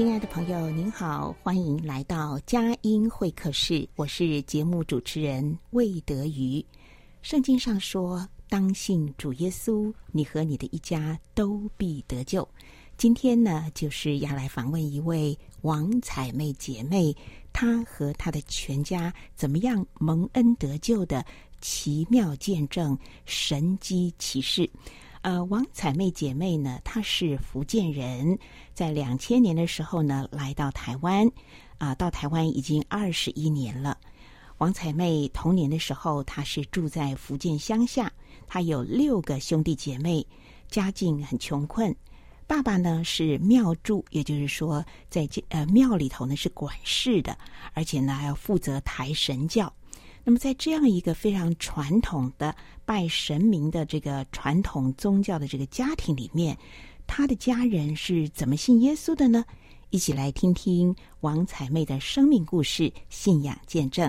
亲爱的朋友，您好，欢迎来到佳音会客室。我是节目主持人魏德瑜。圣经上说：“当信主耶稣，你和你的一家都必得救。”今天呢，就是要来访问一位王彩妹姐妹，她和她的全家怎么样蒙恩得救的奇妙见证、神迹奇事。呃，王彩妹姐妹呢，她是福建人，在两千年的时候呢，来到台湾，啊、到台湾已经二十一年了。王彩妹童年的时候，她是住在福建乡下，她有六个兄弟姐妹，家境很穷困。爸爸呢是庙祝，也就是说，在这呃庙里头呢是管事的，而且呢还要负责抬神轿。那么，在这样一个非常传统的拜神明的这个传统宗教的这个家庭里面，他的家人是怎么信耶稣的呢？一起来听听王彩妹的生命故事、信仰见证。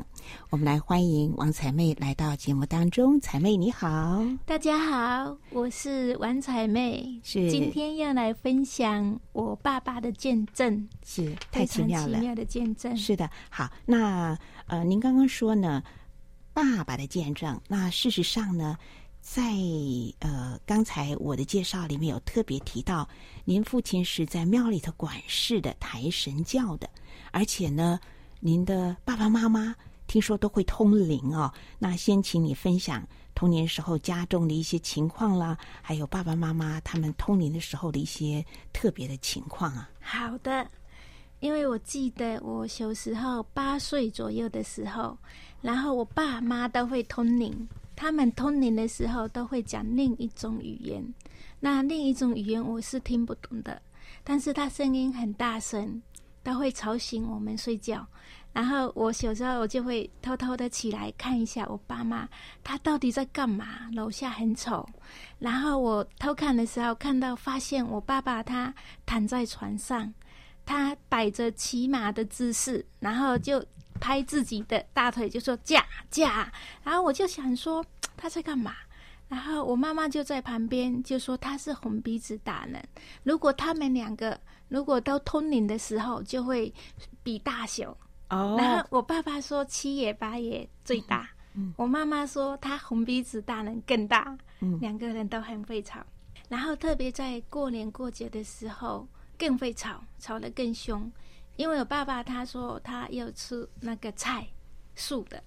我们来欢迎王彩妹来到节目当中。彩妹你好，大家好，我是王彩妹，是今天要来分享我爸爸的见证，是太奇妙了，奇妙的见证。是的，好，那呃，您刚刚说呢？爸爸的见证。那事实上呢，在呃刚才我的介绍里面有特别提到，您父亲是在庙里头管事的，抬神教的，而且呢，您的爸爸妈妈听说都会通灵哦。那先请你分享童年时候家中的一些情况啦，还有爸爸妈妈他们通灵的时候的一些特别的情况啊。好的，因为我记得我小时候八岁左右的时候。然后我爸妈都会通灵，他们通灵的时候都会讲另一种语言。那另一种语言我是听不懂的，但是他声音很大声，都会吵醒我们睡觉。然后我小时候我就会偷偷的起来看一下我爸妈，他到底在干嘛？楼下很丑。然后我偷看的时候，看到发现我爸爸他躺在床上，他摆着骑马的姿势，然后就。拍自己的大腿就说驾驾，然后我就想说他在干嘛？然后我妈妈就在旁边就说他是红鼻子大人。如果他们两个如果都通灵的时候，就会比大小。哦。然后我爸爸说七爷八爷最大，嗯，我妈妈说他红鼻子大人更大。嗯，两个人都很会吵，然后特别在过年过节的时候更会吵，吵得更凶。因为我爸爸他说他要吃那个菜素的，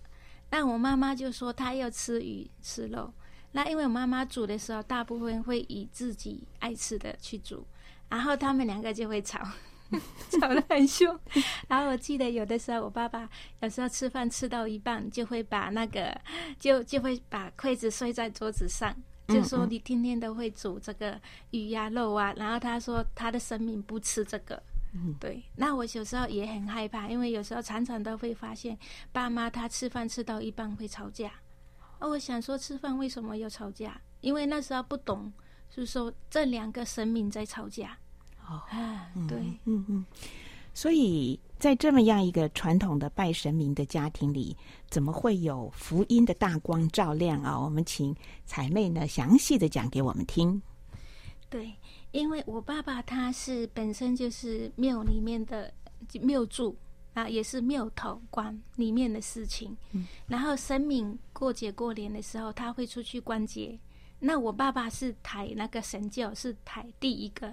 那我妈妈就说他要吃鱼吃肉。那因为我妈妈煮的时候，大部分会以自己爱吃的去煮，然后他们两个就会吵，吵得很凶。然后我记得有的时候，我爸爸有时候吃饭吃到一半，就会把那个就就会把筷子摔在桌子上，就说你天天都会煮这个鱼呀、啊、肉啊。然后他说他的生命不吃这个。嗯，对。那我有时候也很害怕，因为有时候常常都会发现爸妈他吃饭吃到一半会吵架。哦，我想说吃饭为什么要吵架？因为那时候不懂，就是说这两个神明在吵架。哦，啊，对，嗯嗯。所以在这么样一个传统的拜神明的家庭里，怎么会有福音的大光照亮啊？我们请彩妹呢详细的讲给我们听。对。因为我爸爸他是本身就是庙里面的庙祝，啊，也是庙头关里面的事情。嗯、然后神明过节过年的时候，他会出去关节。那我爸爸是抬那个神轿，是抬第一个，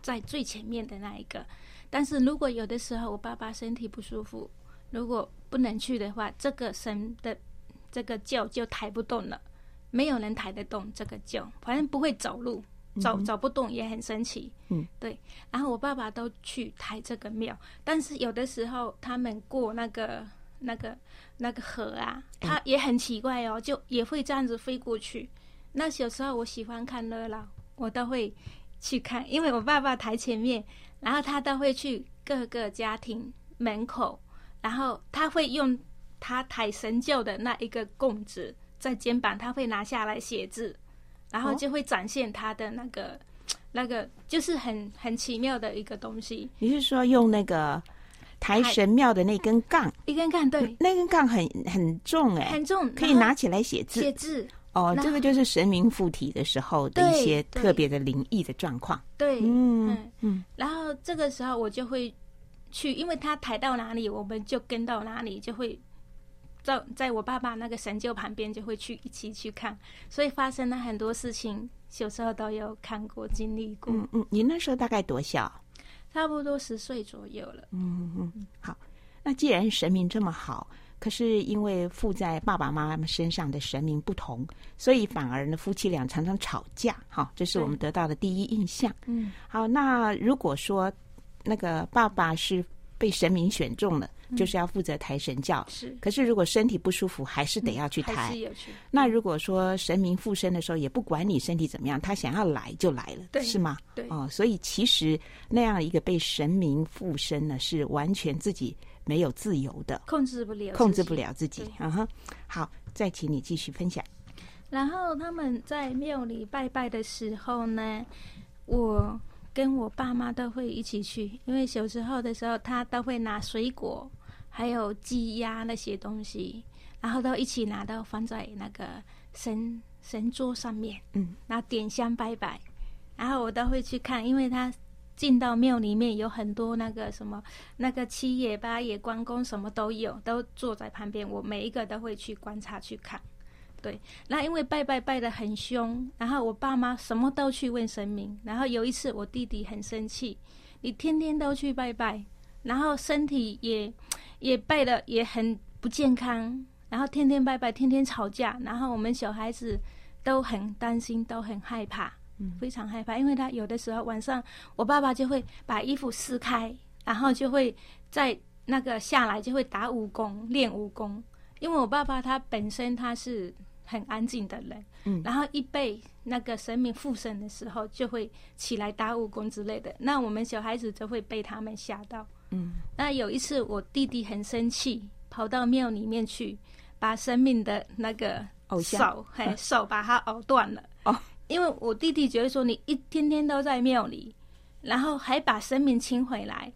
在最前面的那一个。但是如果有的时候我爸爸身体不舒服，如果不能去的话，这个神的这个轿就抬不动了，没有人抬得动这个轿，反正不会走路，走走不动也很神奇。嗯，对。然后我爸爸都去抬这个庙，但是有的时候他们过那个那个那个河啊，他也很奇怪哦，就也会这样子飞过去。那小时候我喜欢看热闹，我都会去看，因为我爸爸抬前面，然后他都会去各个家庭门口，然后他会用他抬神轿的那一个供子在肩膀，他会拿下来写字，然后就会展现他的那个、哦、那个，就是很很奇妙的一个东西。你是说用那个抬神庙的那根杠？一根杠，对，那根杠很很重哎，很重，可以拿起来写字。写字。哦，这个就是神明附体的时候的一些特别的灵异的状况。对，嗯嗯，嗯。然后这个时候我就会去，因为他抬到哪里，我们就跟到哪里，就会在在我爸爸那个神轿旁边，就会去一起去看。所以发生了很多事情，小时候都有看过、经历过。嗯嗯，你那时候大概多小？差不多十岁左右了。嗯嗯嗯。好，那既然神明这么好。可是因为附在爸爸妈妈身上的神明不同，所以反而呢，夫妻俩常常吵架。哈，这是我们得到的第一印象。嗯，好，那如果说那个爸爸是被神明选中了，嗯、就是要负责抬神轿。是，可是如果身体不舒服，还是得要去抬。那如果说神明附身的时候，也不管你身体怎么样，他想要来就来了，对，是吗？对。哦，所以其实那样一个被神明附身呢，是完全自己。没有自由的，控制不了，控制不了自己。嗯哼，好，再请你继续分享。然后他们在庙里拜拜的时候呢，我跟我爸妈都会一起去，因为小时候的时候，他都会拿水果，还有鸡鸭那些东西，然后都一起拿到放在那个神神桌上面，嗯，然后点香拜拜，然后我都会去看，因为他。进到庙里面有很多那个什么，那个七爷八爷关公什么都有，都坐在旁边。我每一个都会去观察去看。对，那因为拜拜拜的很凶，然后我爸妈什么都去问神明。然后有一次我弟弟很生气，你天天都去拜拜，然后身体也也拜了也很不健康，然后天天拜拜，天天吵架，然后我们小孩子都很担心，都很害怕。非常害怕，因为他有的时候晚上，我爸爸就会把衣服撕开，然后就会在那个下来就会打武功练武功。因为我爸爸他本身他是很安静的人，嗯，然后一被那个神明附身的时候，就会起来打武功之类的。那我们小孩子就会被他们吓到，嗯。那有一次我弟弟很生气，跑到庙里面去，把神明的那个手，嘿，手把它咬断了，哦。因为我弟弟觉得说，你一天天都在庙里，然后还把神明请回来，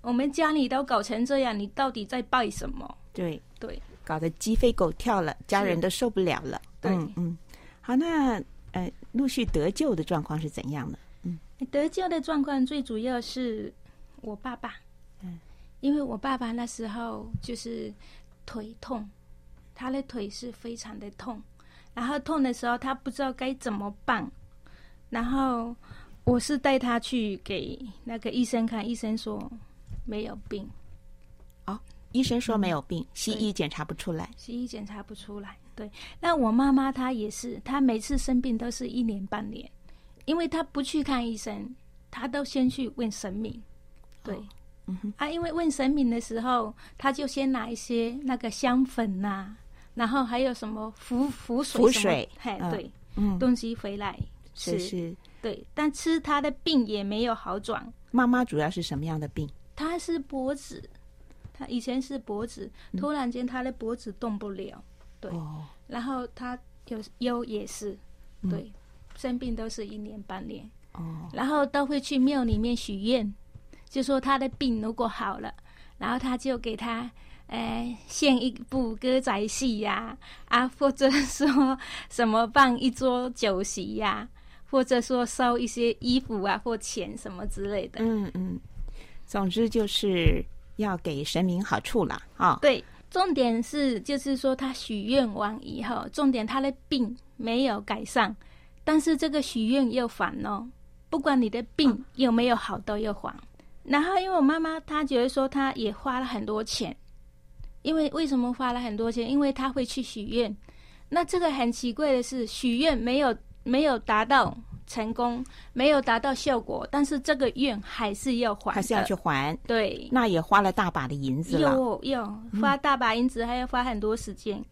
我们家里都搞成这样，你到底在拜什么？对对，搞得鸡飞狗跳了，家人都受不了了。对嗯嗯，好，那呃，陆续得救的状况是怎样的？嗯，得救的状况最主要是我爸爸，嗯，因为我爸爸那时候就是腿痛，他的腿是非常的痛。然后痛的时候，他不知道该怎么办。然后我是带他去给那个医生看，医生说没有病。哦，医生说没有病，嗯、西医检查不出来。西医检查不出来。对，那我妈妈她也是，她每次生病都是一年半年，因为她不去看医生，她都先去问神明。对，哦、嗯，啊，因为问神明的时候，他就先拿一些那个香粉呐、啊。然后还有什么符符水？符水，嘿，对，嗯，东西回来吃，是是，对，但吃他的病也没有好转。妈妈主要是什么样的病？他是脖子，他以前是脖子，突然间他的脖子动不了，对，然后他有腰也是，对，生病都是一年半年，哦，然后都会去庙里面许愿，就说他的病如果好了，然后他就给他。哎，献一部歌仔戏呀，啊，或者说什么办一桌酒席呀，啊，或者说烧一些衣服啊或钱什么之类的。嗯嗯，总之就是要给神明好处了啊。对，重点是就是说他许愿完以后，重点他的病没有改善，但是这个许愿又还哦，不管你的病有没有好都又还。然后因为我妈妈她觉得说她也花了很多钱，因为为什么花了很多钱？因为她会去许愿。那这个很奇怪的是，许愿没有没有达到成功，没有达到效果，但是这个愿还是要还，还是要去还。对，那也花了大把的银子了，有有花大把银子，还要花很多时间。嗯、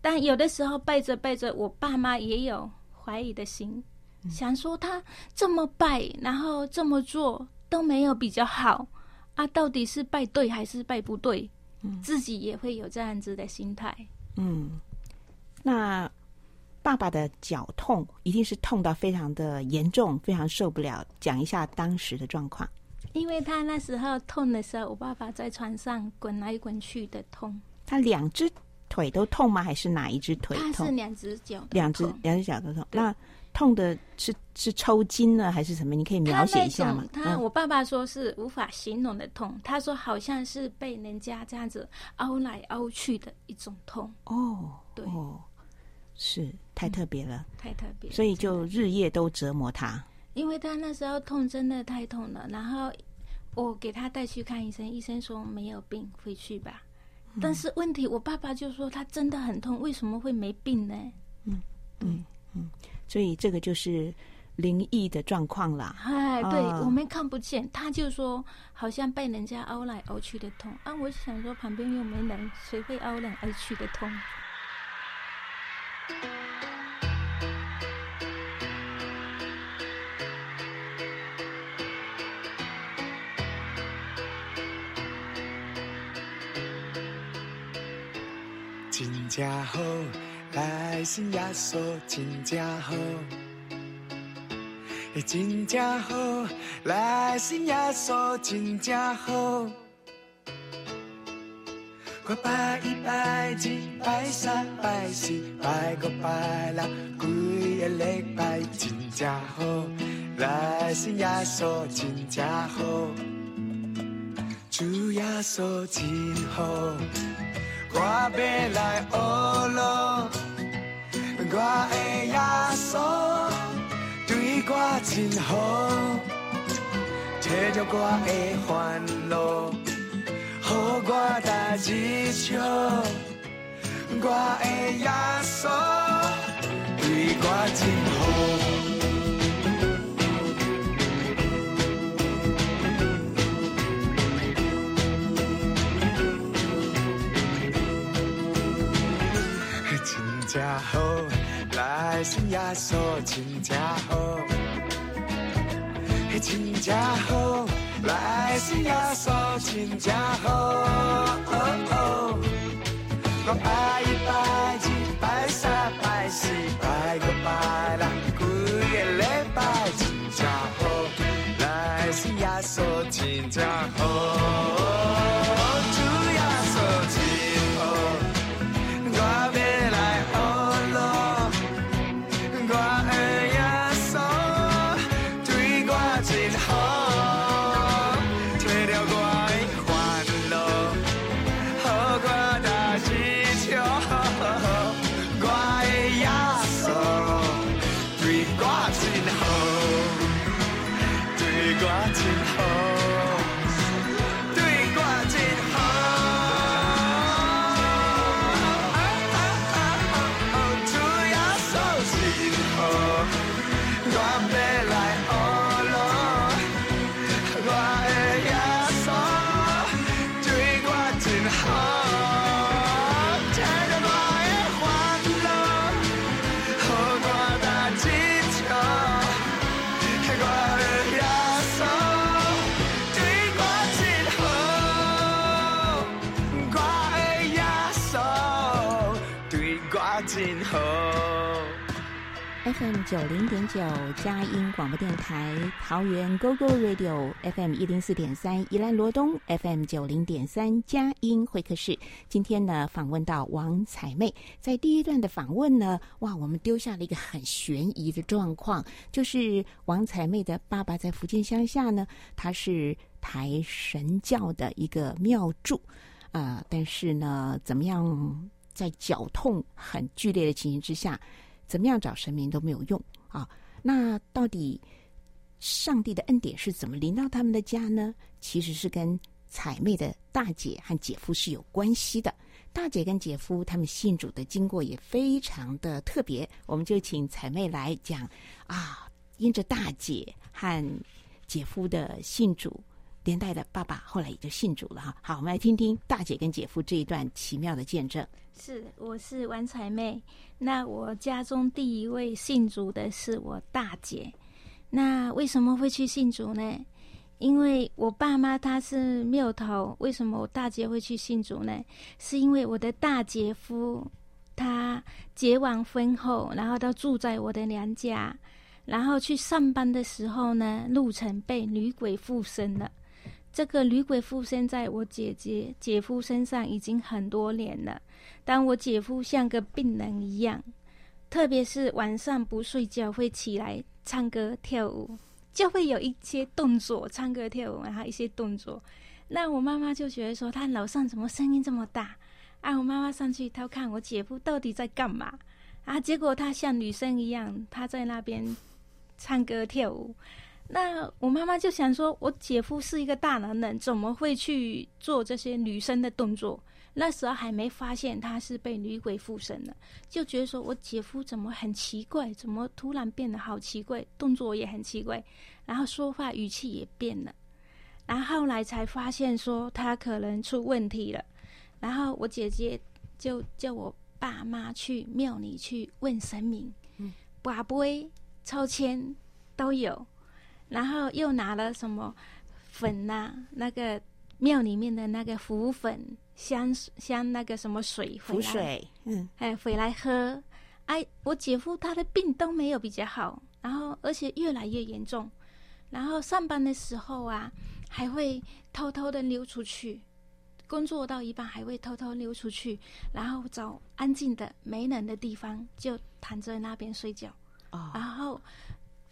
但有的时候拜着拜着，我爸妈也有怀疑的心，嗯、想说他这么拜，然后这么做都没有比较好啊，到底是拜对还是拜不对？嗯、自己也会有这样子的心态。嗯。那爸爸的脚痛一定是痛到非常的严重，非常受不了。讲一下当时的状况。因为他那时候痛的时候，我爸爸在床上滚来滚去的痛。他两只腿都痛吗？还是哪一只腿痛？他是两只脚，两只两只脚都痛。那痛的是是抽筋了还是什么？你可以描写一下吗？他，他我爸爸说是无法形容的痛。嗯、他说好像是被人家这样子凹来凹去的一种痛。哦，对。哦是太特别了，嗯，太特别，所以就日夜都折磨他。因为他那时候痛真的太痛了，然后我给他带去看医生，医生说没有病，回去吧。嗯、但是问题，我爸爸就说他真的很痛，为什么会没病呢？嗯嗯嗯，所以这个就是灵异的状况啦。哎，对，哦、我们看不见，他就说好像被人家凹来凹去的痛啊。我想说旁边又没人，谁会凹来凹去的痛？真正好，来信耶稣真正好，真正好，来信耶稣真正好。我拜一拜二拜三拜四拜五拜六，规个礼拜真正好，来信耶稣真正好，主耶稣真好，我要来学咯，我的耶稣对我真好，解着我的烦恼。好我代志笑，我的耶稣对我真好。真正好，来信耶稣真正好，真正好。来信耶稣真正好，我拜一拜二拜三拜四拜五拜六，规个礼拜真正好，来信耶稣真正好。FM 九零点九佳音广播电台，桃园 GO GO Radio FM 一零四点三，宜兰罗东 FM 九零点三佳音会客室。今天呢，访问到王采妹，在第一段的访问呢，哇，我们丢下了一个很悬疑的状况，就是王采妹的爸爸在福建乡下呢，他是台神教的一个庙祝啊、但是呢，怎么样在脚痛很剧烈的情形之下，怎么样找神明都没有用啊。那到底上帝的恩典是怎么临到他们的家呢？其实是跟彩妹的大姐和姐夫是有关系的。大姐跟姐夫他们信主的经过也非常的特别，我们就请彩妹来讲啊。因着大姐和姐夫的信主，连带的爸爸后来也就信主了哈。好，我们来听听大姐跟姐夫这一段奇妙的见证。是，我是王彩妹。那我家中第一位信主的是我大姐。那为什么会去信主呢？因为我爸妈他是庙头。为什么我大姐会去信主呢？是因为我的大姐夫他结完婚后，然后到住在我的娘家。然后去上班的时候呢，路程被女鬼附身了。这个女鬼附身在我姐姐、姐夫身上已经很多年了。当我姐夫像个病人一样，特别是晚上不睡觉会起来唱歌跳舞，就会有一些动作，唱歌跳舞，然后一些动作。那我妈妈就觉得说，他楼上怎么声音这么大？啊，我妈妈上去偷看我姐夫到底在干嘛？啊，结果他像女生一样，他在那边。唱歌跳舞，那我妈妈就想说，我姐夫是一个大男人，怎么会去做这些女生的动作？那时候还没发现他是被女鬼附身了，就觉得说我姐夫怎么很奇怪，怎么突然变得好奇怪，动作也很奇怪，然后说话语气也变了，然后后来才发现说他可能出问题了，然后我姐姐就叫我爸妈去庙里去问神明，嗯，拔杯。抽签都有，然后又拿了什么粉呐、啊？那个庙里面的那个浮粉、香香那个什么水，浮水，嗯，哎，回来喝。哎，我姐夫他的病都没有比较好，然后而且越来越严重，然后上班的时候啊，还会偷偷的溜出去，工作到一半还会偷偷溜出去，然后找安静的没人的地方就躺在那边睡觉。Oh. 然后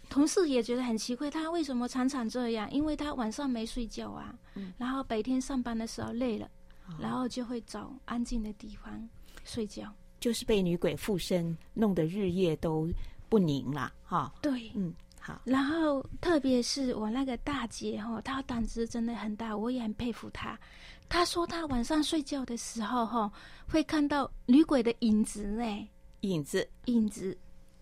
同事也觉得很奇怪，他为什么常常这样？因为他晚上没睡觉啊，嗯、然后白天上班的时候累了，oh. 然后就会找安静的地方睡觉。就是被女鬼附身，弄得日夜都不宁了，哈、哦。对，嗯，好。然后特别是我那个大姐哈，她胆子真的很大，我也很佩服她。她说她晚上睡觉的时候哈，会看到女鬼的影子呢，影子，影子。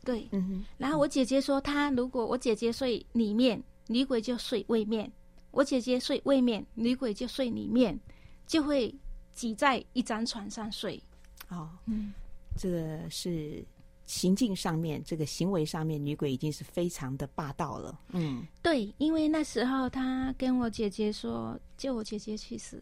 对，嗯哼。然后我姐姐说，她如果我姐姐睡里面，女鬼就睡外面；我姐姐睡外面，女鬼就睡里面，就会挤在一张床上睡。哦，嗯，这个是行径上面，这个行为上面，女鬼已经是非常的霸道了。嗯，对，因为那时候她跟我姐姐说，叫我姐姐去死。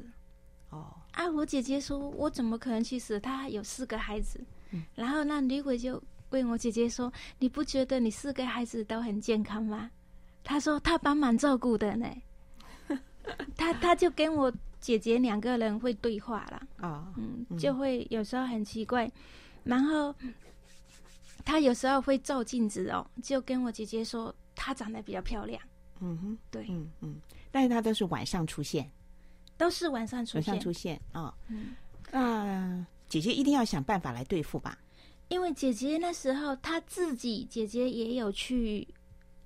哦，啊，我姐姐说，我怎么可能去死？她有四个孩子。嗯，然后那女鬼就。问我姐姐说：“你不觉得你四个孩子都很健康吗？”她说：“她帮忙照顾的呢。她”她她就跟我姐姐两个人会对话了啊，嗯，就会有时候很奇怪，然后她有时候会照镜子哦，就跟我姐姐说她长得比较漂亮。嗯哼，对，嗯嗯，但是她都是晚上出现，都是晚上出现，晚上出现啊。嗯，那姐姐一定要想办法来对付吧。因为姐姐那时候她自己姐姐也有去，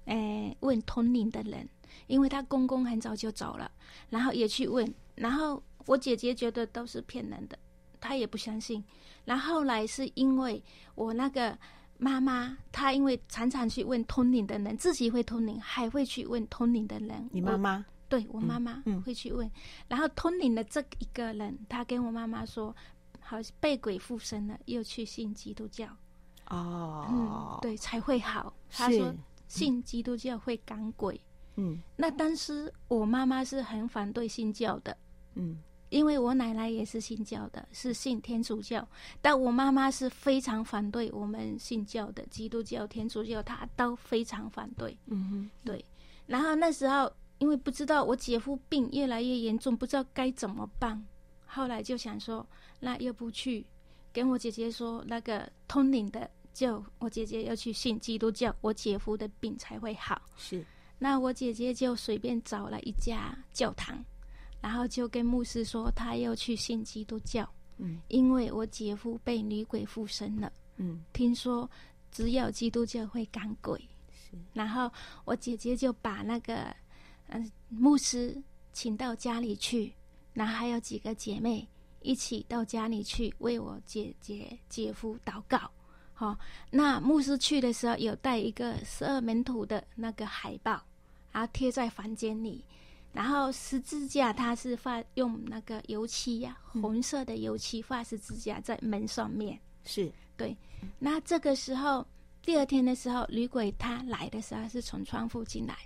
诶、欸、问通灵的人，因为她公公很早就走了，然后也去问，然后我姐姐觉得都是骗人的，她也不相信。然后后来是因为我那个妈妈，她因为常常去问通灵的人，自己会通灵，还会去问通灵的人。你妈妈？对，我妈妈会去问，嗯嗯、然后通灵的这一个人，他跟我妈妈说。好像被鬼附身了，又去信基督教。哦，嗯，对，才会好。他说信基督教会赶鬼。嗯，那当时我妈妈是很反对信教的。嗯，因为我奶奶也是信教的，是信天主教。但我妈妈是非常反对我们信教的，基督教、天主教，她都非常反对。嗯哼，对。然后那时候因为不知道我姐夫病越来越严重，不知道该怎么办。后来就想说，那又不去跟我姐姐说那个通灵的，就我姐姐要去信基督教，我姐夫的病才会好。是，那我姐姐就随便找了一家教堂，然后就跟牧师说，她要去信基督教。嗯，因为我姐夫被女鬼附身了。嗯，听说只有基督教会赶鬼。是。然后我姐姐就把那个嗯、呃、牧师请到家里去，然后还有几个姐妹一起到家里去为我姐姐姐夫祷告。好、哦，那牧师去的时候有带一个十二门徒的那个海报，然后贴在房间里。然后十字架，它是画用那个油漆呀、啊，红色的油漆画十字架在门上面。是对。那这个时候，第二天的时候，女鬼她来的时候是从窗户进来，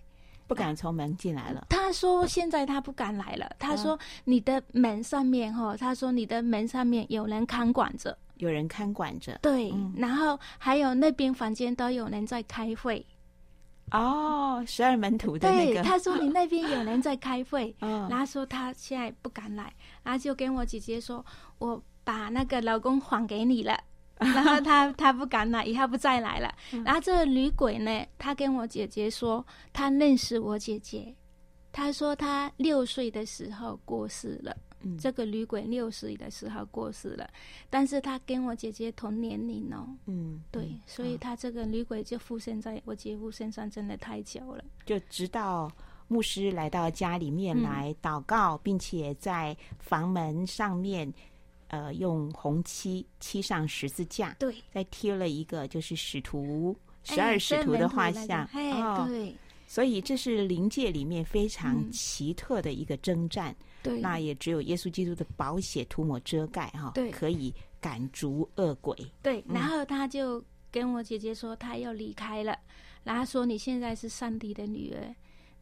不敢从门进来了。他说现在他不敢来了。他说你的门上面哈，他说你的门上面有人看管着，有人看管着。对、嗯，然后还有那边房间都有人在开会。哦，十二门徒的那个，对，他说你那边有人在开会，嗯，然后说他现在不敢来，然后就跟我姐姐说，我把那个老公还给你了，然后他他不敢来，以后不再来了。然后这个女鬼呢，她跟我姐姐说，她认识我姐姐，她说她六岁的时候过世了。嗯、这个女鬼六岁的时候过世了，但是她跟我姐姐同年龄哦。嗯，对，嗯、所以她这个女鬼就附身在我姐夫身上，真的太久了。就直到牧师来到家里面来祷告，嗯、并且在房门上面，呃，用红漆漆上十字架，对，再贴了一个就是使徒十二使徒的画像。哎，哦、对。所以这是灵界里面非常奇特的一个征战。嗯对，那也只有耶稣基督的宝血涂抹遮盖哈，对，可以赶逐恶鬼。对，然后他就跟我姐姐说，他要离开了，然后说你现在是上帝的女儿。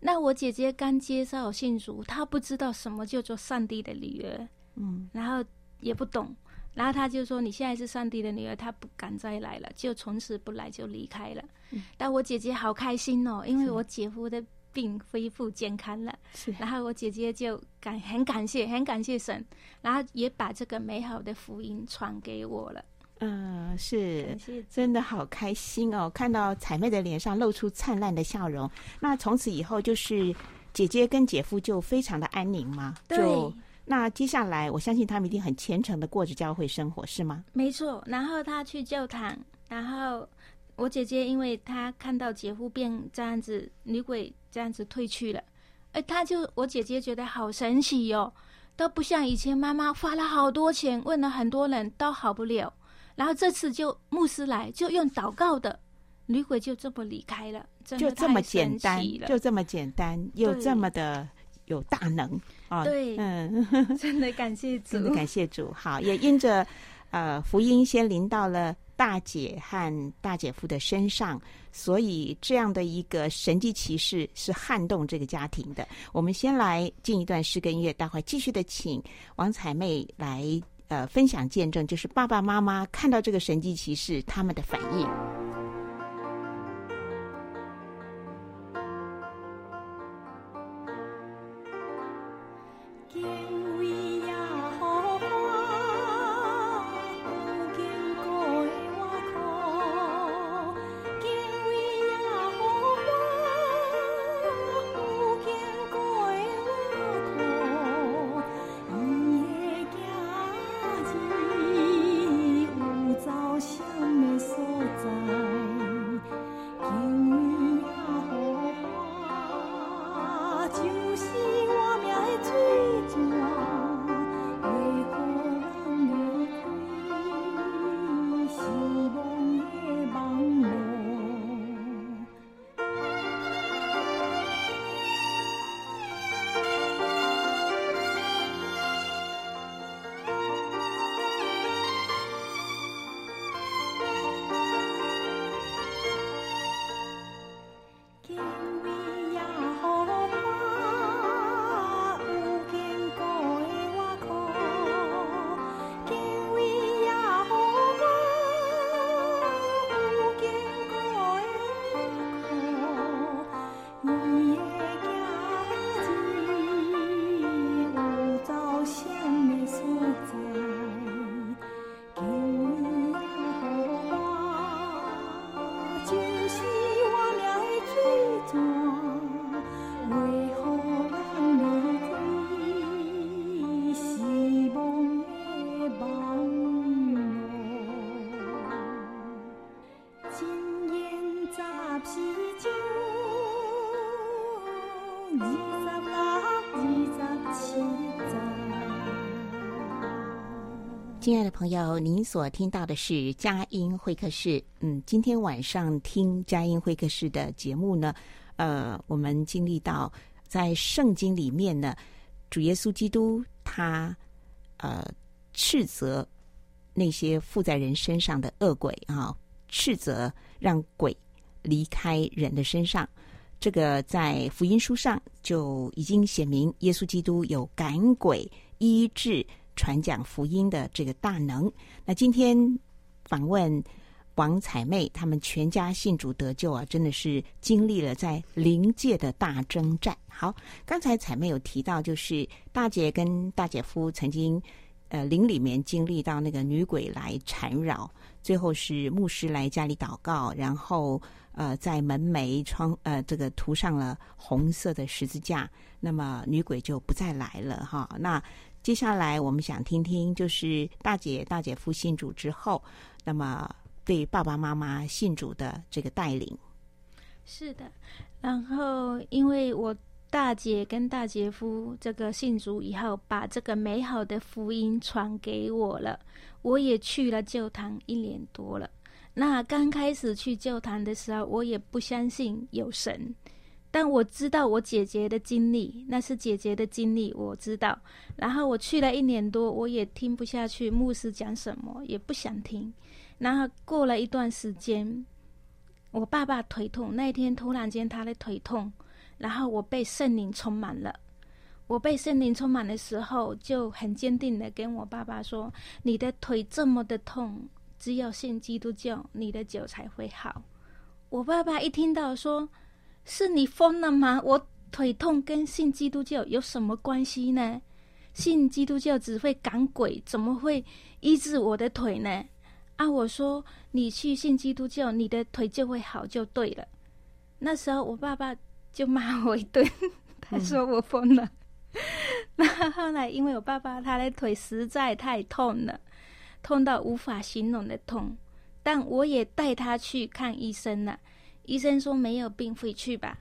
那我姐姐刚接受信主，她不知道什么叫做上帝的女儿，嗯，然后也不懂，然后他就说你现在是上帝的女儿，她不敢再来了，就从此不来就离开了。嗯，但我姐姐好开心哦，因为我姐夫的。病恢复健康了，是。然后我姐姐就感很感谢，很感谢神，然后也把这个美好的福音传给我了。嗯，是，真的好开心哦！看到彩妹的脸上露出灿烂的笑容。那从此以后，就是姐姐跟姐夫就非常的安宁嘛？对。就那接下来，我相信他们一定很虔诚的过着教会生活，是吗？没错。然后他去教堂，然后。我姐姐因为她看到姐夫变这样子，女鬼这样子退去了，哎，她就我姐姐觉得好神奇哟、哦，都不像以前妈妈花了好多钱问了很多人都好不了，然后这次就牧师来就用祷告的，女鬼就这么离开了，就这么简单，就这么简单又这么的有大能啊！对，嗯，真的感谢主，真的感谢主。好，也因着呃福音先临到了。大姐和大姐夫的身上，所以这样的一个神迹奇事是撼动这个家庭的。我们先来进一段诗歌音乐，待会儿继续的请王彩妹来呃分享见证，就是爸爸妈妈看到这个神迹奇事他们的反应。亲爱的朋友，您所听到的是佳音会客室。嗯，今天晚上听佳音会客室的节目呢，呃，我们经历到在圣经里面呢，主耶稣基督他呃斥责那些附在人身上的恶鬼啊，斥责让鬼离开人的身上。这个在福音书上就已经写明，耶稣基督有赶鬼、医治。传讲福音的这个大能。那今天访问王彩妹，他们全家信主得救啊，真的是经历了在灵界的大征战。好，刚才彩妹有提到，就是大姐跟大姐夫曾经呃灵里面经历到那个女鬼来缠绕，最后是牧师来家里祷告，然后呃在门楣窗呃这个涂上了红色的十字架，那么女鬼就不再来了哈。那接下来，我们想听听，就是大姐、大姐夫信主之后，那么对爸爸妈妈信主的这个带领。是的，然后因为我大姐跟大姐夫这个信主以后，把这个美好的福音传给我了，我也去了教堂一年多了。那刚开始去教堂的时候，我也不相信有神。但我知道我姐姐的经历，那是姐姐的经历，我知道。然后我去了一年多，我也听不下去牧师讲什么，也不想听。然后过了一段时间，我爸爸腿痛，那天突然间他的腿痛，然后我被圣灵充满了。我被圣灵充满的时候，就很坚定的跟我爸爸说：“你的腿这么的痛，只有信基督教，你的脚才会好。”我爸爸一听到说。是你疯了吗？我腿痛跟信基督教有什么关系呢？信基督教只会赶鬼，怎么会医治我的腿呢？啊，我说你去信基督教，你的腿就会好，就对了。那时候我爸爸就骂我一顿，他说我疯了。那后来因为我爸爸他的腿实在太痛了，痛到无法形容的痛，但我也带他去看医生了。医生说没有病，回去吧。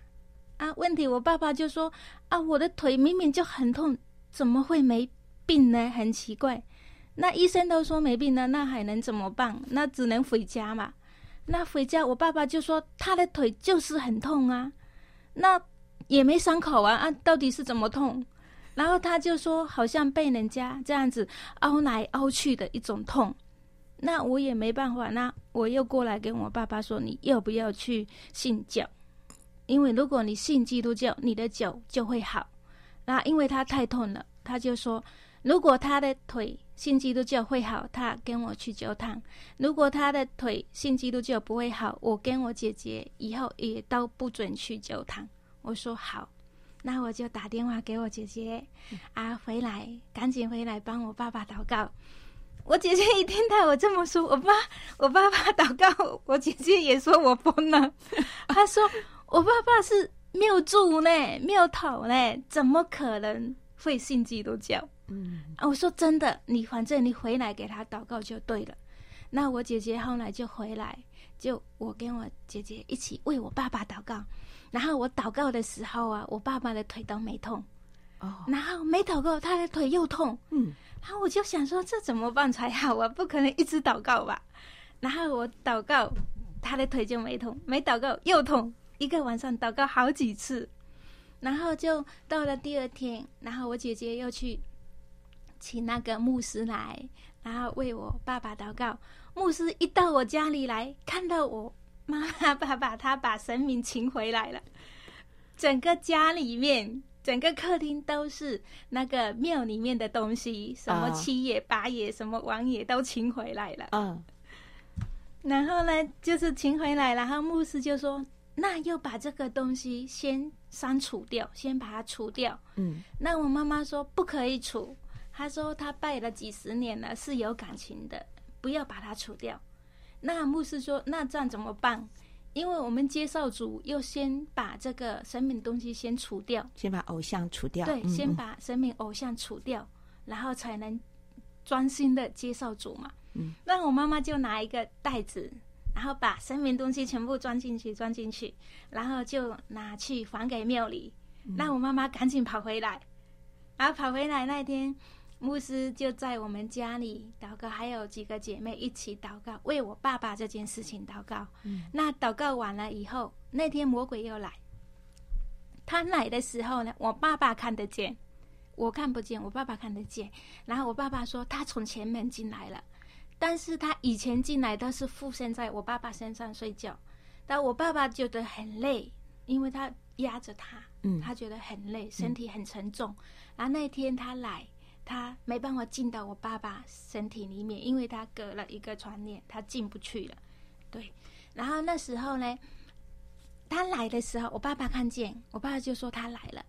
啊，问题我爸爸就说啊，我的腿明明就很痛，怎么会没病呢？很奇怪。那医生都说没病了，那还能怎么办？那只能回家嘛。那回家，我爸爸就说他的腿就是很痛啊，那也没伤口啊，啊，到底是怎么痛？然后他就说好像被人家这样子凹来凹去的一种痛。那我也没办法，那我又过来跟我爸爸说，你要不要去信教？因为如果你信基督教，你的脚就会好。那因为他太痛了，他就说，如果他的腿信基督教会好，他跟我去教堂；如果他的腿信基督教不会好，我跟我姐姐以后也都不准去教堂。我说好，那我就打电话给我姐姐，啊，回来赶紧回来帮我爸爸祷告。我姐姐一听到我这么说，我爸 我爸爸祷告，我姐姐也说我疯了。她说我爸爸是庙祝呢，庙头呢，怎么可能会信基督教？嗯，啊，我说真的，你反正你回来给他祷告就对了。那我姐姐后来就回来，就我跟我姐姐一起为我爸爸祷告。然后我祷告的时候啊，我爸爸的腿都没痛。哦，然后没祷告，他的腿又痛。嗯。然后我就想说，这怎么办才好啊？不可能一直祷告吧？然后我祷告，他的腿就没痛；没祷告又痛。一个晚上祷告好几次，然后就到了第二天，然后我姐姐又去请那个牧师来，然后为我爸爸祷告。牧师一到我家里来，看到我妈妈、爸爸，他把神明请回来了，整个家里面。整个客厅都是那个庙里面的东西，什么七爷八爷，什么王爷都请回来了。嗯，然后呢，就是请回来，然后牧师就说：“那要把这个东西先删除掉，先把它除掉。”嗯，那我妈妈说不可以除，她说她拜了几十年了，是有感情的，不要把它除掉。那牧师说：“那这样怎么办？”因为我们接受主，又先把这个神明东西先除掉，先把偶像除掉。对，嗯、先把神明偶像除掉，然后才能专心的接受主嘛。嗯，那我妈妈就拿一个袋子，然后把神明东西全部装进去，装进去，然后就拿去还给庙里。那、嗯、我妈妈赶紧跑回来，然后跑回来那天，牧师就在我们家里祷告，还有几个姐妹一起祷告，为我爸爸这件事情祷告。嗯，那祷告完了以后，那天魔鬼又来。他来的时候呢，我爸爸看得见，我看不见，我爸爸看得见。然后我爸爸说他从前门进来了，但是他以前进来都是附身在我爸爸身上睡觉，但我爸爸觉得很累，因为他压着他，嗯，他觉得很累，身体很沉重。嗯，然后那天他来。他没办法进到我爸爸身体里面，因为他隔了一个窗帘，他进不去了。对，然后那时候呢，他来的时候，我爸爸看见，我爸爸就说他来了。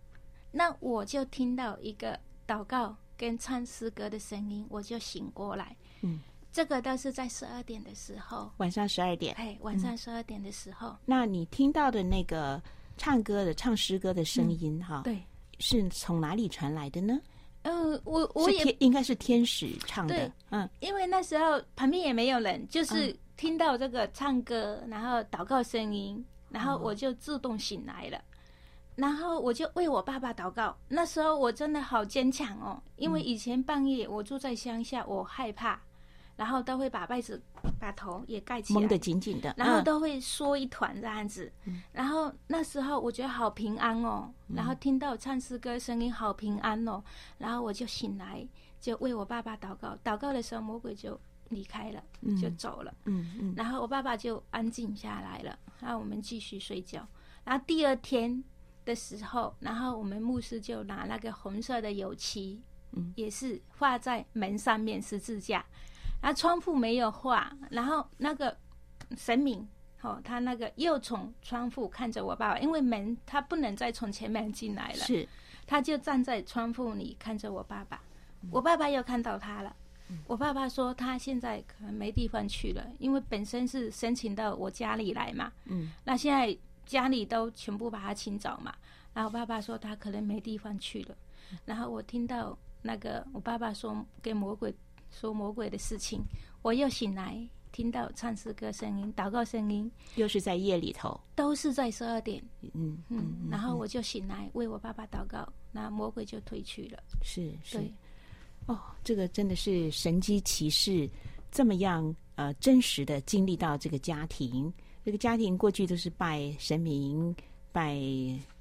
那我就听到一个祷告跟唱诗歌的声音，我就醒过来。嗯，这个倒是在十二点的时候，晚上十二点。哎，晚上十二点的时候。嗯，那你听到的那个唱歌的、唱诗歌的声音，哈，对，是从哪里传来的呢？嗯，我我也应该是天使唱的，嗯，因为那时候旁边也没有人，就是听到这个唱歌，然后祷告声音，然后我就自动醒来了，然后我就为我爸爸祷告。那时候我真的好坚强哦，因为以前半夜我住在乡下，我害怕。然后都会把被子把头也盖起来，蒙得紧紧的，然后都会缩一团这样子。嗯、然后那时候我觉得好平安哦，嗯、然后听到唱诗歌声音好平安哦，然后我就醒来，就为我爸爸祷告。祷告的时候，魔鬼就离开了，嗯、就走了。嗯嗯。然后我爸爸就安静下来了，然后我们继续睡觉。然后第二天的时候，然后我们牧师就拿那个红色的油漆，嗯，也是画在门上面十字架。然后窗户没有画，然后那个神明，哦，他那个又从窗户看着我爸爸，因为门他不能再从前面进来了，是，他就站在窗户里看着我爸爸，我爸爸又看到他了，我爸爸说他现在可能没地方去了，因为本身是申请到我家里来嘛，嗯，那现在家里都全部把他请走嘛，然后爸爸说他可能没地方去了，然后我听到那个我爸爸说给魔鬼。说魔鬼的事情，我又醒来，听到唱诗歌声音、祷告声音，又是在夜里头，都是在十二点。嗯嗯，然后我就醒来为我爸爸祷告，那魔鬼就退去了。是是，对哦，这个真的是神迹奇事，这么样呃真实的经历到这个家庭，这个家庭过去都是拜神明、拜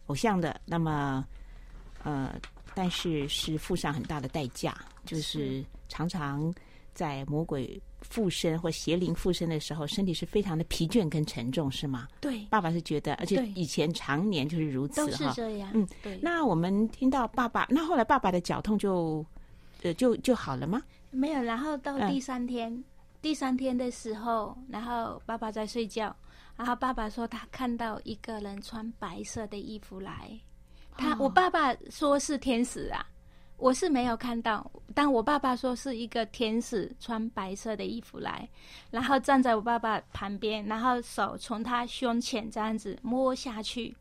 偶像的，那么呃，但是是付上很大的代价，就是。常常在魔鬼附身或邪灵附身的时候，身体是非常的疲倦跟沉重，是吗？对，爸爸是觉得，而且以前常年就是如此哈。都是这样。嗯，对。那我们听到爸爸，那后来爸爸的脚痛就，呃，就就好了吗？没有，然后到第三天，嗯、第三天的时候，然后爸爸在睡觉，然后爸爸说他看到一个人穿白色的衣服来，他、哦、我爸爸说是天使啊。我是没有看到，但我爸爸说是一个天使穿白色的衣服来，然后站在我爸爸旁边，然后手从他胸前这样子摸下去，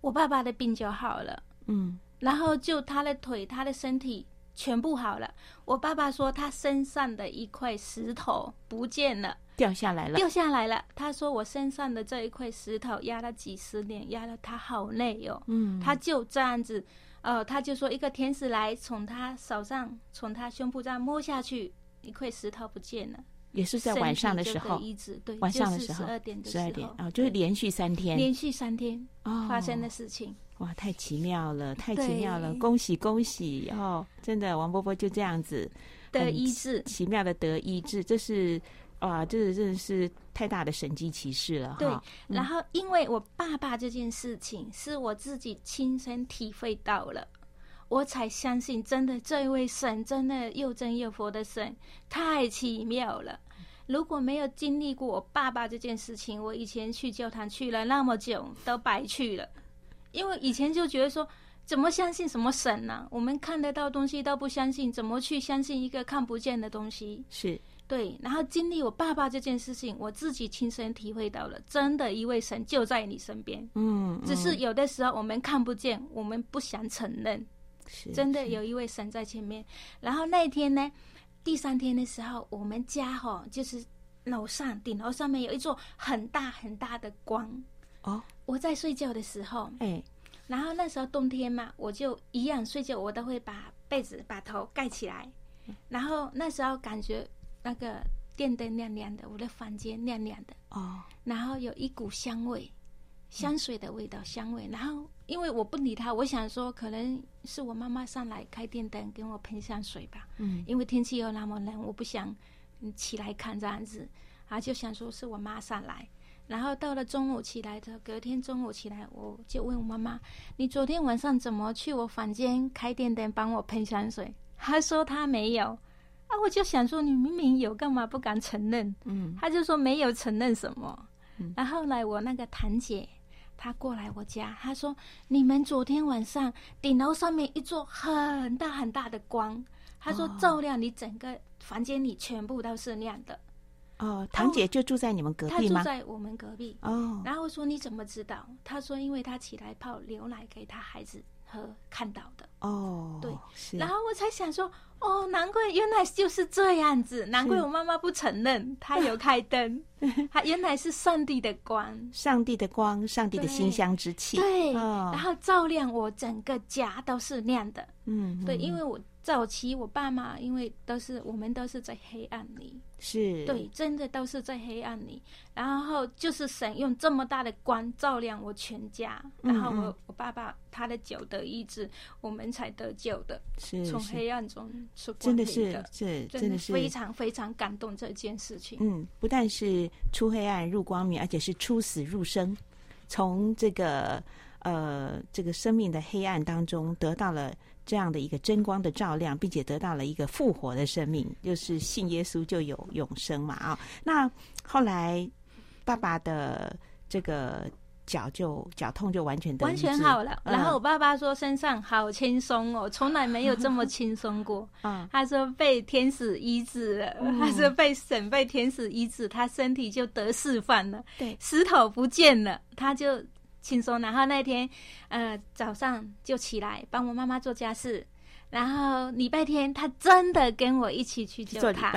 我爸爸的病就好了。嗯，然后就他的腿、他的身体全部好了。我爸爸说他身上的一块石头不见了，掉下来了，掉下来了。他说我身上的这一块石头压了几十年，压得他好累哦。嗯，他就这样子。哦，他就说一个天使来从他手上，从他胸部这样摸下去，一块石头不见了。也是在晚上的时候，对，晚上的时候，十二点的时候，十二点哦，就是连续三天，连续三天发生的事情。哦、哇，太奇妙了，太奇妙了！恭喜恭喜！哦，真的，王伯伯就这样子得医治，奇妙的得医治，这是。哇，这个真的是太大的神迹奇事了！对，然后因为我爸爸这件事情是我自己亲身体会到了，我才相信，真的这位神真的又真又佛的神太奇妙了。如果没有经历过我爸爸这件事情，我以前去教堂去了那么久都白去了，因为以前就觉得说，怎么相信什么神呢？我们看得到东西都不相信，怎么去相信一个看不见的东西？是。对，然后经历我爸爸这件事情，我自己亲身体会到了，真的一位神就在你身边。嗯，只是有的时候我们看不见，我们不想承认。真的有一位神在前面。然后那天呢，第三天的时候，我们家哈就是楼上顶楼上面有一座很大很大的光。哦，我在睡觉的时候，哎，然后那时候冬天嘛，我就一样睡觉，我都会把被子把头盖起来。然后那时候感觉那个电灯亮亮的，我的房间亮亮的哦，然后有一股香味，香水的味道，香味。然后因为我不理他，我想说可能是我妈妈上来开电灯给我喷香水吧。嗯，因为天气又那么冷，我不想起来看这样子，啊就想说是我妈上来。然后到了中午起来的，隔天中午起来，我就问我妈妈：“你昨天晚上怎么去我房间开电灯帮我喷香水？”她说她没有。啊，我就想说你明明有，干嘛不敢承认？嗯，他就说没有承认什么。嗯，然后后来我那个堂姐她过来我家，她说：“你们昨天晚上顶楼上面一座很大很大的光，她说照亮你整个房间里全部都是亮的。”哦，堂姐就住在你们隔壁吗？她住在我们隔壁。哦，然后说你怎么知道？她说因为她起来泡牛奶给她孩子喝，看到的。哦，对，是。然后我才想说，哦，难怪原来就是这样子，难怪我妈妈不承认 她有开灯，她原来是上帝的光，上帝的光，上帝的馨香之气，对，哦、然后照亮我整个家都是亮的。嗯，对，因为我早期我爸妈因为都是我们都是在黑暗里。是。对，真的都是在黑暗里，然后就是神用这么大的光照亮我全家，嗯嗯，然后我我爸爸他的酒得医治，我们才得救的，是从黑暗中出真的是是真的是。非常非常感动这件事情。嗯，不但是出黑暗入光明，而且是出死入生，从这个呃这个生命的黑暗当中得到了。这样的一个真光的照亮，并且得到了一个复活的生命，就是信耶稣就有永生嘛啊！那后来爸爸的这个脚就脚痛就完全得完全好了，嗯，然后我爸爸说身上好轻松哦，从来没有这么轻松过。嗯，他说被天使医治了，嗯，他说被神被天使医治，他身体就得释放了，对，石头不见了，他就。轻松，然后那天，呃，早上就起来帮我妈妈做家事，然后礼拜天他真的跟我一起去救堂。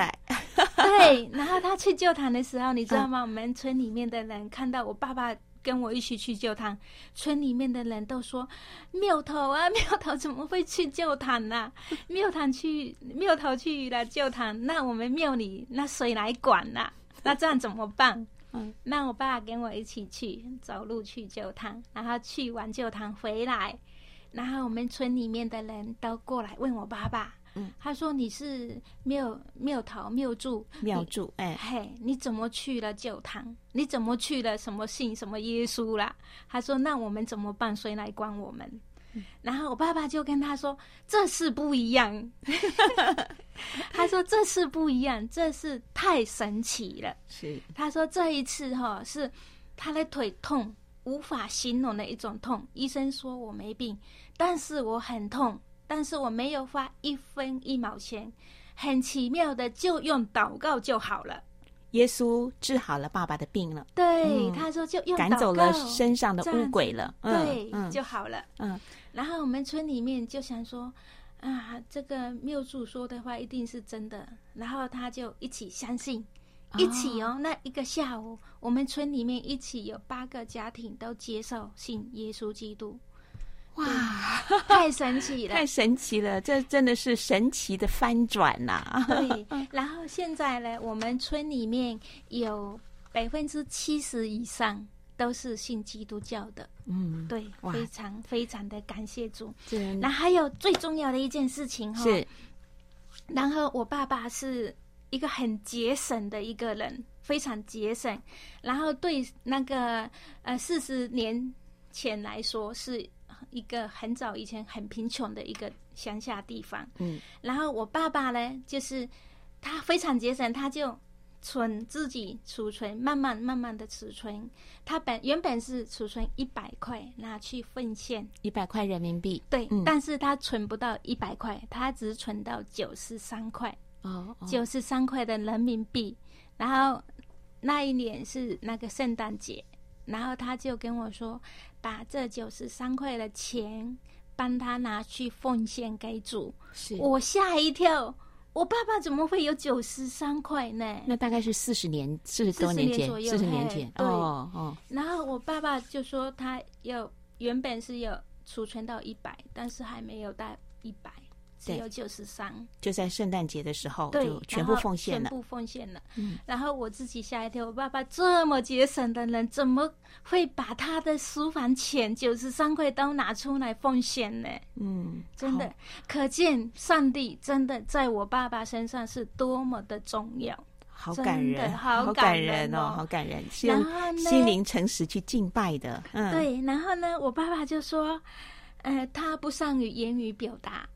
对，然后他去救堂的时候，你知道吗？嗯、我们村里面的人看到我爸爸跟我一起去救堂，村里面的人都说：“庙头啊，庙头怎么会去救堂呢、啊？庙堂去，庙头去了救堂，那我们庙里那谁来管呢、啊？那这样怎么办？”嗯，那我爸跟我一起去走路去教堂，然后去完教堂回来，然后我们村里面的人都过来问我爸爸，嗯，他说你是庙庙头庙祝庙祝，哎嘿，你怎么去了教堂？你怎么去了什么信什么耶稣啦？他说那我们怎么办？谁来管我们？然后我爸爸就跟他说：“这是不一样。”他说：“这是不一样，这是太神奇了。”是他说：“这一次哈是他的腿痛，无法形容的一种痛。医生说我没病，但是我很痛，但是我没有花一分一毛钱，很奇妙的就用祷告就好了。”耶稣治好了爸爸的病了。对，嗯、他说就用赶走了身上的污鬼了。对、嗯，就好了。嗯。然后我们村里面就想说，啊，这个庙祝说的话一定是真的。然后他就一起相信，一起哦。那一个下午，我们村里面一起有八个家庭都接受信耶稣基督。哇，太神奇了！太神奇了！这真的是神奇的翻转呐、啊！对。然后现在呢，我们村里面有百分之七十以上。都是信基督教的，嗯，对，非常非常的感谢主。那还有最重要的一件事情哈，是，然后我爸爸是一个很节省的一个人，非常节省。然后对那个呃四十年前来说，是一个很早以前很贫穷的一个乡下地方。嗯，然后我爸爸呢，就是他非常节省，他就。存自己储存，慢慢慢慢的储存。他本原本是储存一百块拿去奉献，一百块人民币。对、嗯，但是他存不到一百块，他只存到九十三块。哦，九十三块的人民币。然后那一年是那个圣诞节，然后他就跟我说，把这九十三块的钱帮他拿去奉献给主。是我吓一跳。我爸爸怎么会有九十三块呢？那大概是四十年，四十多年前，四十年前。对哦哦。然后我爸爸就说，他要原本是有储存到一百，但是还没有到一百，只有九十三，就在圣诞节的时候，对，就全部奉献了，全部奉献了。嗯，然后我自己吓一跳，我爸爸这么节省的人，怎么会把他的书房钱九十三块都拿出来奉献呢？嗯，真的，可见上帝真的在我爸爸身上是多么的重要。好感人，好感人哦，好感人！然后心灵诚实去敬拜的，嗯，对。然后呢，我爸爸就说，呃，他不善于言语表达，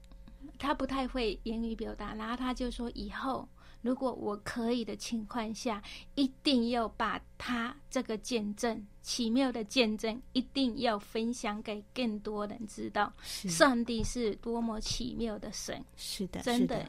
他不太会言语表达。然后他就说，以后如果我可以的情况下，一定要把他这个见证，奇妙的见证，一定要分享给更多人知道，上帝是多么奇妙的神。是的，真的。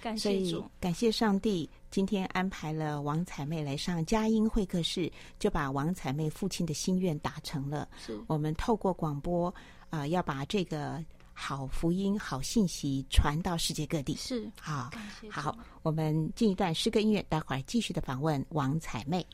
感谢主，感谢上帝，今天安排了王彩妹来上佳音会客室，就把王彩妹父亲的心愿达成了。是我们透过广播啊、呃，要把这个好福音、好信息传到世界各地。是好，感谢好，我们进一段诗歌音乐，待会儿继续的访问王彩妹。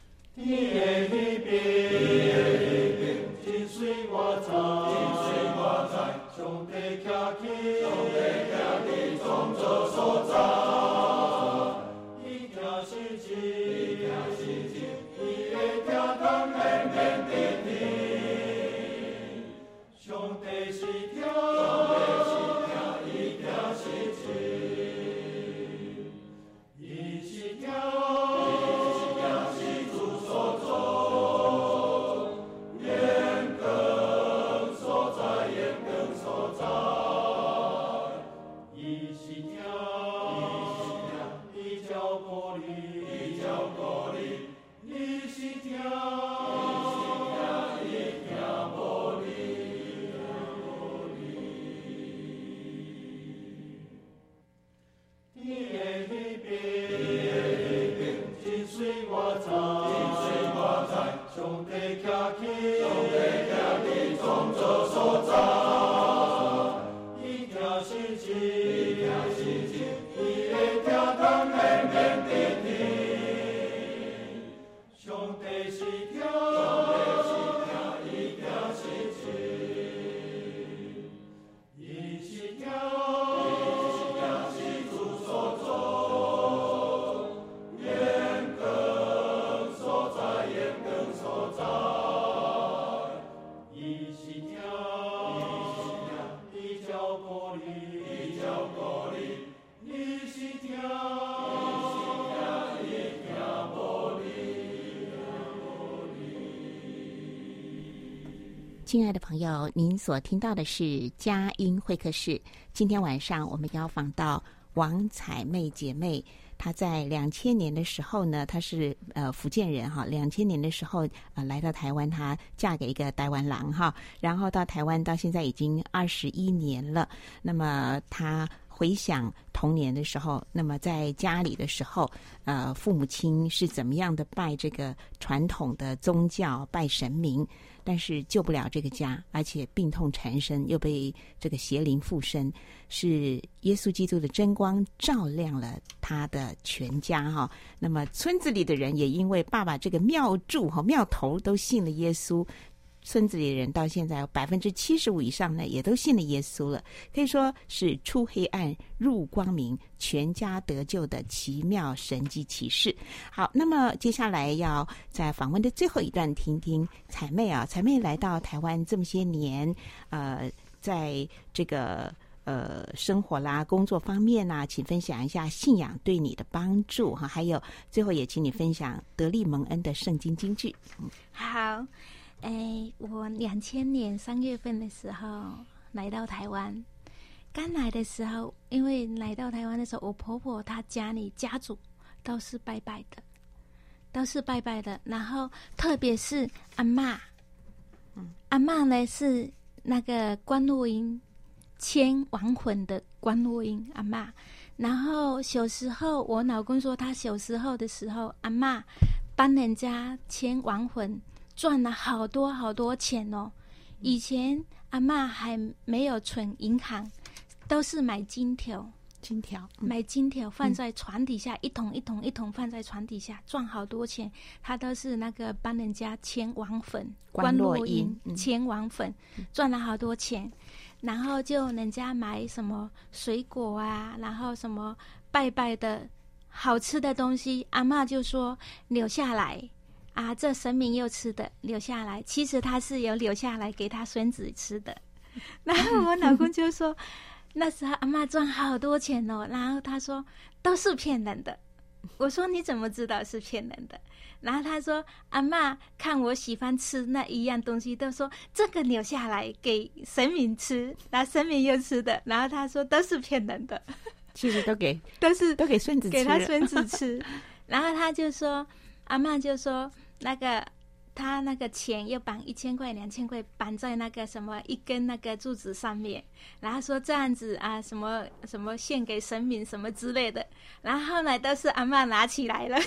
亲爱的朋友，您所听到的是佳音会客室。今天晚上我们要访到王采妹姐妹。她在两千年的时候呢，她是呃福建人哈。两千年的时候呃来到台湾，她嫁给一个台湾郎哈。然后到台湾到现在已经二十一年了。那么她回想童年的时候，那么在家里的时候，呃父母亲是怎么样的拜这个传统的宗教，拜神明。但是救不了这个家，而且病痛缠身，又被这个邪灵附身。是耶稣基督的真光照亮了他的全家哈。那么村子里的人也因为爸爸这个庙祝哈庙头都信了耶稣。村子里的人到现在百分之七十五以上呢，也都信了耶稣了，可以说是出黑暗入光明，全家得救的奇妙神迹奇事。好，那么接下来要在访问的最后一段听听采妹啊，采妹来到台湾这么些年，呃，在这个呃生活啦、工作方面呢、请分享一下信仰对你的帮助哈，还有最后也请你分享得力蒙恩的圣经金句。嗯，好。哎，我两千年三月份的时候来到台湾，刚来的时候，因为来到台湾的时候，我婆婆她家里家族都是拜拜的，都是拜拜的。然后特别是阿嬷，嗯，阿嬷呢是那个观落阴牵亡魂的观落阴阿嬷。然后小时候，我老公说他小时候的时候，阿嬷帮人家牵亡魂。赚了好多好多钱哦！以前阿妈还没有存银行，都是买金条，金条、嗯、买金条放在床底下，嗯、一桶一桶一桶放在床底下，赚好多钱。他都是那个帮人家牵网粉、关落银、牵网粉，赚了好多钱。然后就人家买什么水果啊，然后什么拜拜的好吃的东西，阿妈就说留下来啊，这神明又吃的留下来，其实他是有留下来给他孙子吃的。然后我老公就说，那时候阿妈赚好多钱哦，然后他说都是骗人的。我说你怎么知道是骗人的？然后他说：“阿妈看我喜欢吃那一样东西，都说这个留下来给神明吃，然后神明又吃的。然后他说都是骗人的，其实都给 都是都给孙子吃，给他孙子吃。然后他就说，阿嬷就说那个。”他那个钱要绑一千块、两千块，绑在那个什么一根那个柱子上面，然后说这样子啊，什么什么献给神明什么之类的，然后后来都是阿嬷拿起来了，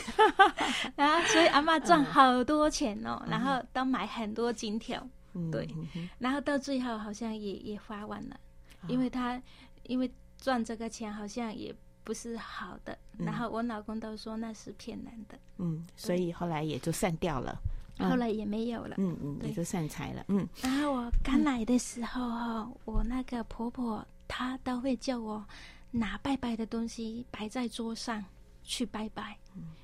然后所以阿嬷赚好多钱哦，然后都买很多金条，对，然后到最后好像也也花完了，因为他因为赚这个钱好像也不是好的，然后我老公都说那是骗人的，嗯，所以后来也就散掉了。后来也没有了，嗯嗯，也就散财了，嗯。然后我刚来的时候哈，我那个婆婆她都会叫我拿拜拜的东西摆在桌上去拜拜。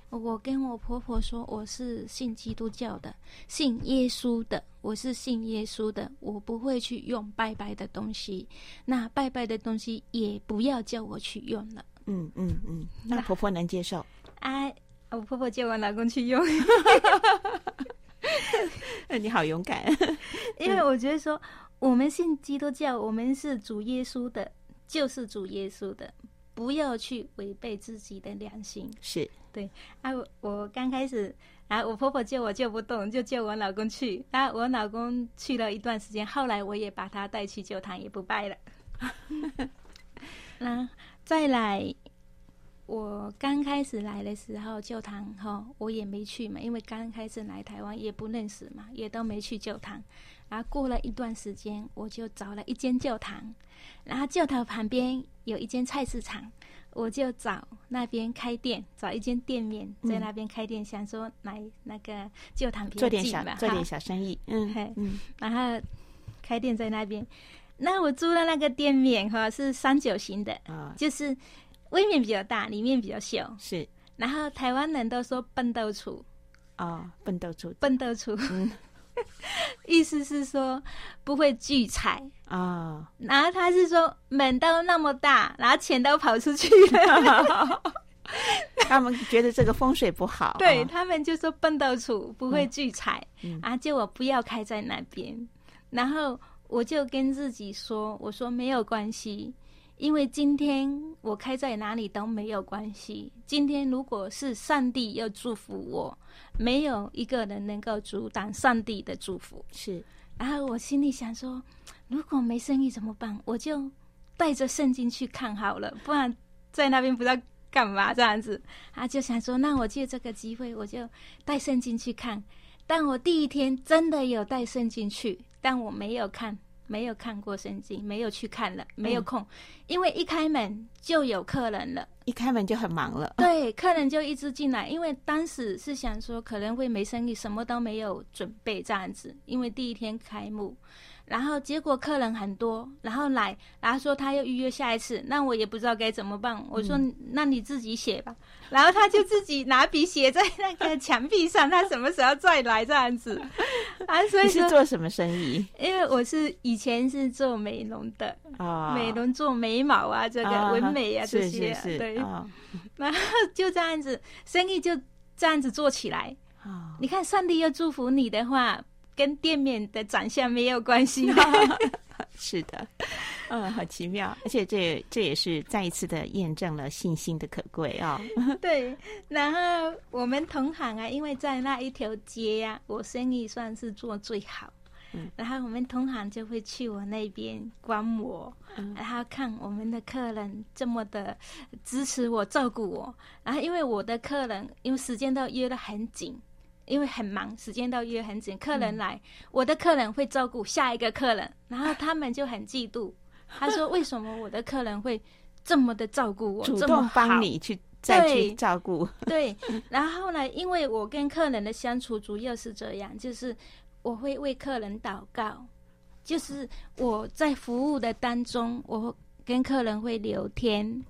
我跟我婆婆说我是信基督教的，信耶稣的，我是信耶稣的，我不会去用拜拜的东西。那拜拜的东西也不要叫我去用了。嗯嗯嗯，那婆婆能接受？啊，我婆婆叫我老公去用。你好勇敢，因为我觉得说，我们信基督教，我们是主耶稣的，就是主耶稣的，不要去违背自己的良心。是对啊，我刚开始啊，我婆婆叫我叫不动，就叫我老公去。啊，我老公去了一段时间，后来我也把他带去教堂，也不拜了。那再来。我刚开始来的时候，教堂哈，我也没去嘛，因为刚开始来台湾也不认识嘛，也都没去教堂。然后过了一段时间，我就找了一间教堂，然后教堂旁边有一间菜市场，我就找那边开店，找一间店面在那边开店，嗯、想说来那个教堂比较近嘛，做点小做点小生意，嗯嘿嗯，然后开店在那边。那我租的那个店面哈是三角形的，啊、哦，就是。外面比较大，里面比较小。是，然后台湾人都说“笨豆厝”，啊，笨豆厝，笨豆厝，嗯，意思是说不会聚财啊。然后他是说门都那么大，然后钱都跑出去了。他们觉得这个风水不好，对他们就说“笨豆处”不会聚财，嗯，啊，叫我不要开在那边。然后我就跟自己说：“我说没有关系。”因为今天我开在哪里都没有关系。今天如果是上帝要祝福我，没有一个人能够阻挡上帝的祝福。是，然后我心里想说，如果没生意怎么办？我就带着圣经去看好了，不然在那边不知道干嘛这样子。啊就想说，那我借这个机会，我就带圣经去看。但我第一天真的有带圣经去，但我没有看。没有看过圣经，没有去看了，没有空，嗯、因为一开门就有客人了，一开门就很忙了。对，客人就一直进来，因为当时是想说可能会没生意，什么都没有准备这样子，因为第一天开幕。然后结果客人很多，然后来，然后说他要预约下一次，那我也不知道该怎么办。我说、嗯、那你自己写吧，然后他就自己拿笔写在那个墙壁上，他什么时候再来这样子。啊，所以是做什么生意？因为我是以前是做美容的啊，美容做眉毛啊，这个纹眉啊这些，是是是对。哦、然后就这样子，生意就这样子做起来。哦、你看，上帝要祝福你的话。跟店面的长相没有关系，是的，嗯，好奇妙，而且这这也是再一次的验证了信心的可贵啊、哦。对，然后我们同行啊，因为在那一条街呀、啊，我生意算是做最好，嗯，然后我们同行就会去我那边观摩，嗯、然后看我们的客人这么的支持我、照顾我，然后因为我的客人因为时间都约得很紧。因为很忙，时间都约很紧，客人来，嗯、我的客人会照顾下一个客人，然后他们就很嫉妒。他说：“为什么我的客人会这么的照顾我，主动帮你去再去照顾？”对，然后呢，因为我跟客人的相处主要是这样，就是我会为客人祷告，就是我在服务的当中，我跟客人会聊天。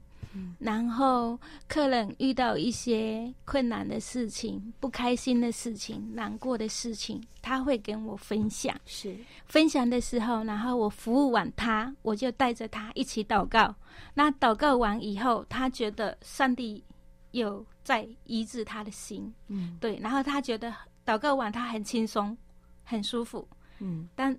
然后客人遇到一些困难的事情、不开心的事情、难过的事情，他会跟我分享。是分享的时候，然后我服务完他，我就带着他一起祷告。那祷告完以后，他觉得上帝有在医治他的心。嗯，对。然后他觉得祷告完他很轻松、很舒服。嗯，但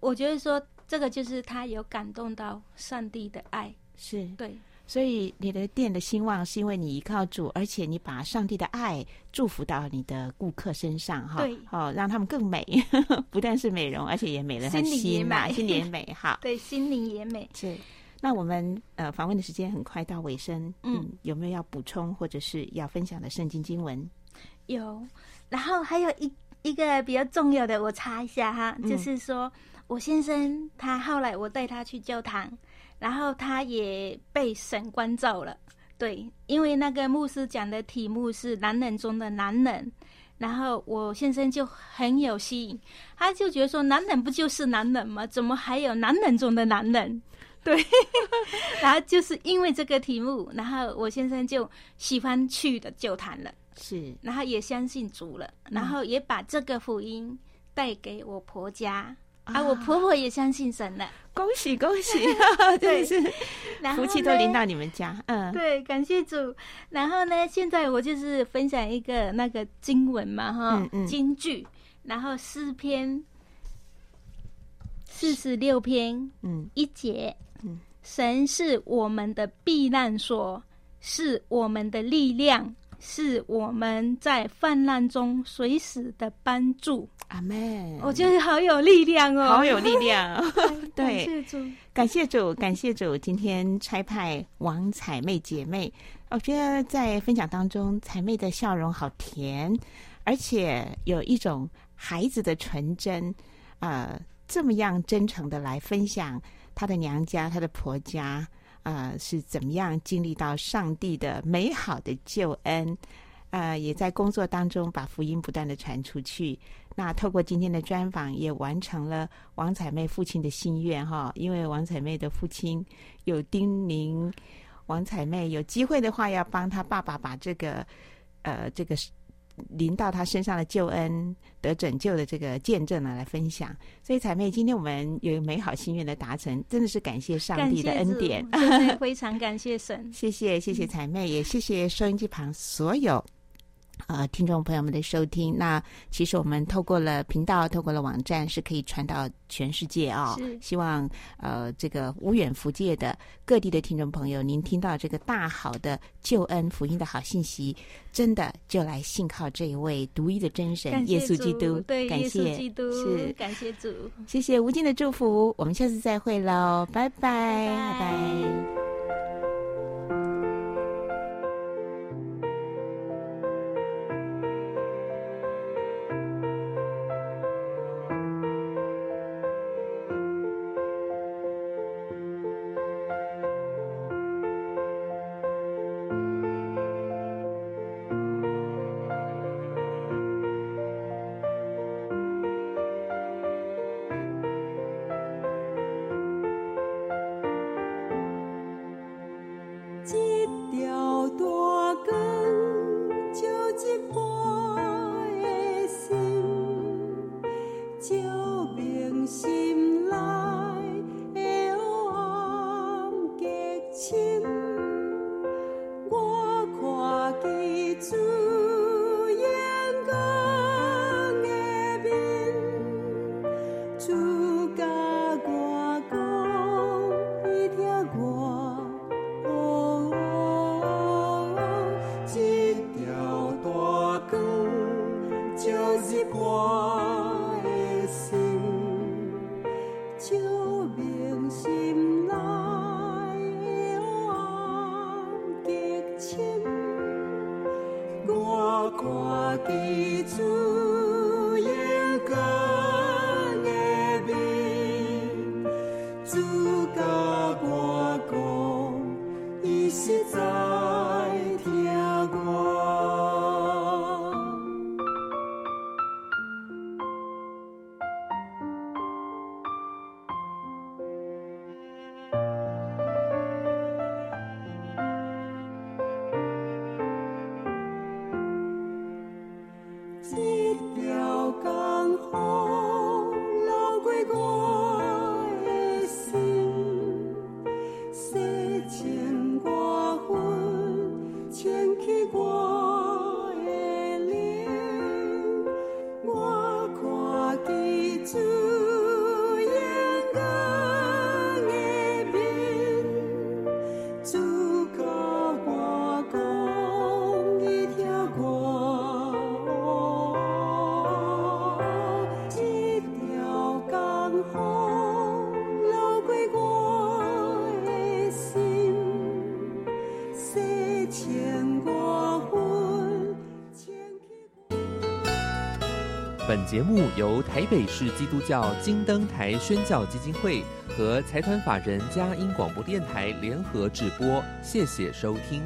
我觉得说这个就是他有感动到上帝的爱。是对。所以你的店的兴旺是因为你依靠主，而且你把上帝的爱祝福到你的顾客身上，哈，对，好让他们更美，不但是美容，而且也美了他心嘛，心灵也美，好，对，心灵也美。是，那我们呃访问的时间很快到尾声，嗯，嗯，有没有要补充或者是要分享的圣经经文？有，然后还有一一个比较重要的，我查一下哈，嗯、就是说我先生他后来我带他去教堂。然后他也被神关照了，对，因为那个牧师讲的题目是“男人中的男人”，然后我先生就很有吸引，他就觉得说：“男人不就是男人吗？怎么还有男人中的男人？”对，然后就是因为这个题目，然后我先生就喜欢去的就谈了，是，然后也相信主了，然后也把这个福音带给我婆家。啊，我婆婆也相信神了，恭喜恭喜，对，是福气都临到你们家，嗯，对，感谢主。然后呢，现在我就是分享一个那个经文嘛，哈，嗯嗯，金句，然后诗篇四十六篇，嗯，一节，嗯，神是我们的避难所，是我们的力量。是我们在泛滥中随时的帮助。阿门。我觉得好有力量哦，好有力量。对，感谢主，感谢主，感谢主。今天差派王彩妹姐妹，我觉得在分享当中，彩妹的笑容好甜，而且有一种孩子的纯真。呃，这么样真诚的来分享她的娘家，她的婆家。呃，是怎么样经历到上帝的美好的救恩？呃，也在工作当中把福音不断的传出去。那透过今天的专访，也完成了王采妹父亲的心愿哈。因为王采妹的父亲有叮咛王采妹有机会的话，要帮他爸爸把这个呃这个。临到他身上的救恩得拯救的这个见证呢，来分享。所以彩妹，今天我们有美好心愿的达成，真的是感谢上帝的恩典，非常感谢神。谢谢谢谢彩妹，也谢谢收音机旁所有。呃，听众朋友们的收听，那其实我们透过了频道，透过了网站，是可以传到全世界啊、哦。希望呃，这个无远弗届的各地的听众朋友，您听到这个大好的救恩福音的好信息，真的就来信靠这一位独一的真神耶稣基督。对，感谢耶稣基督，是感谢主，谢谢无尽的祝福，我们下次再会喽，拜拜，拜拜。拜拜。光节目由台北市基督教金灯台宣教基金会和财团法人佳音广播电台联合制播，谢谢收听。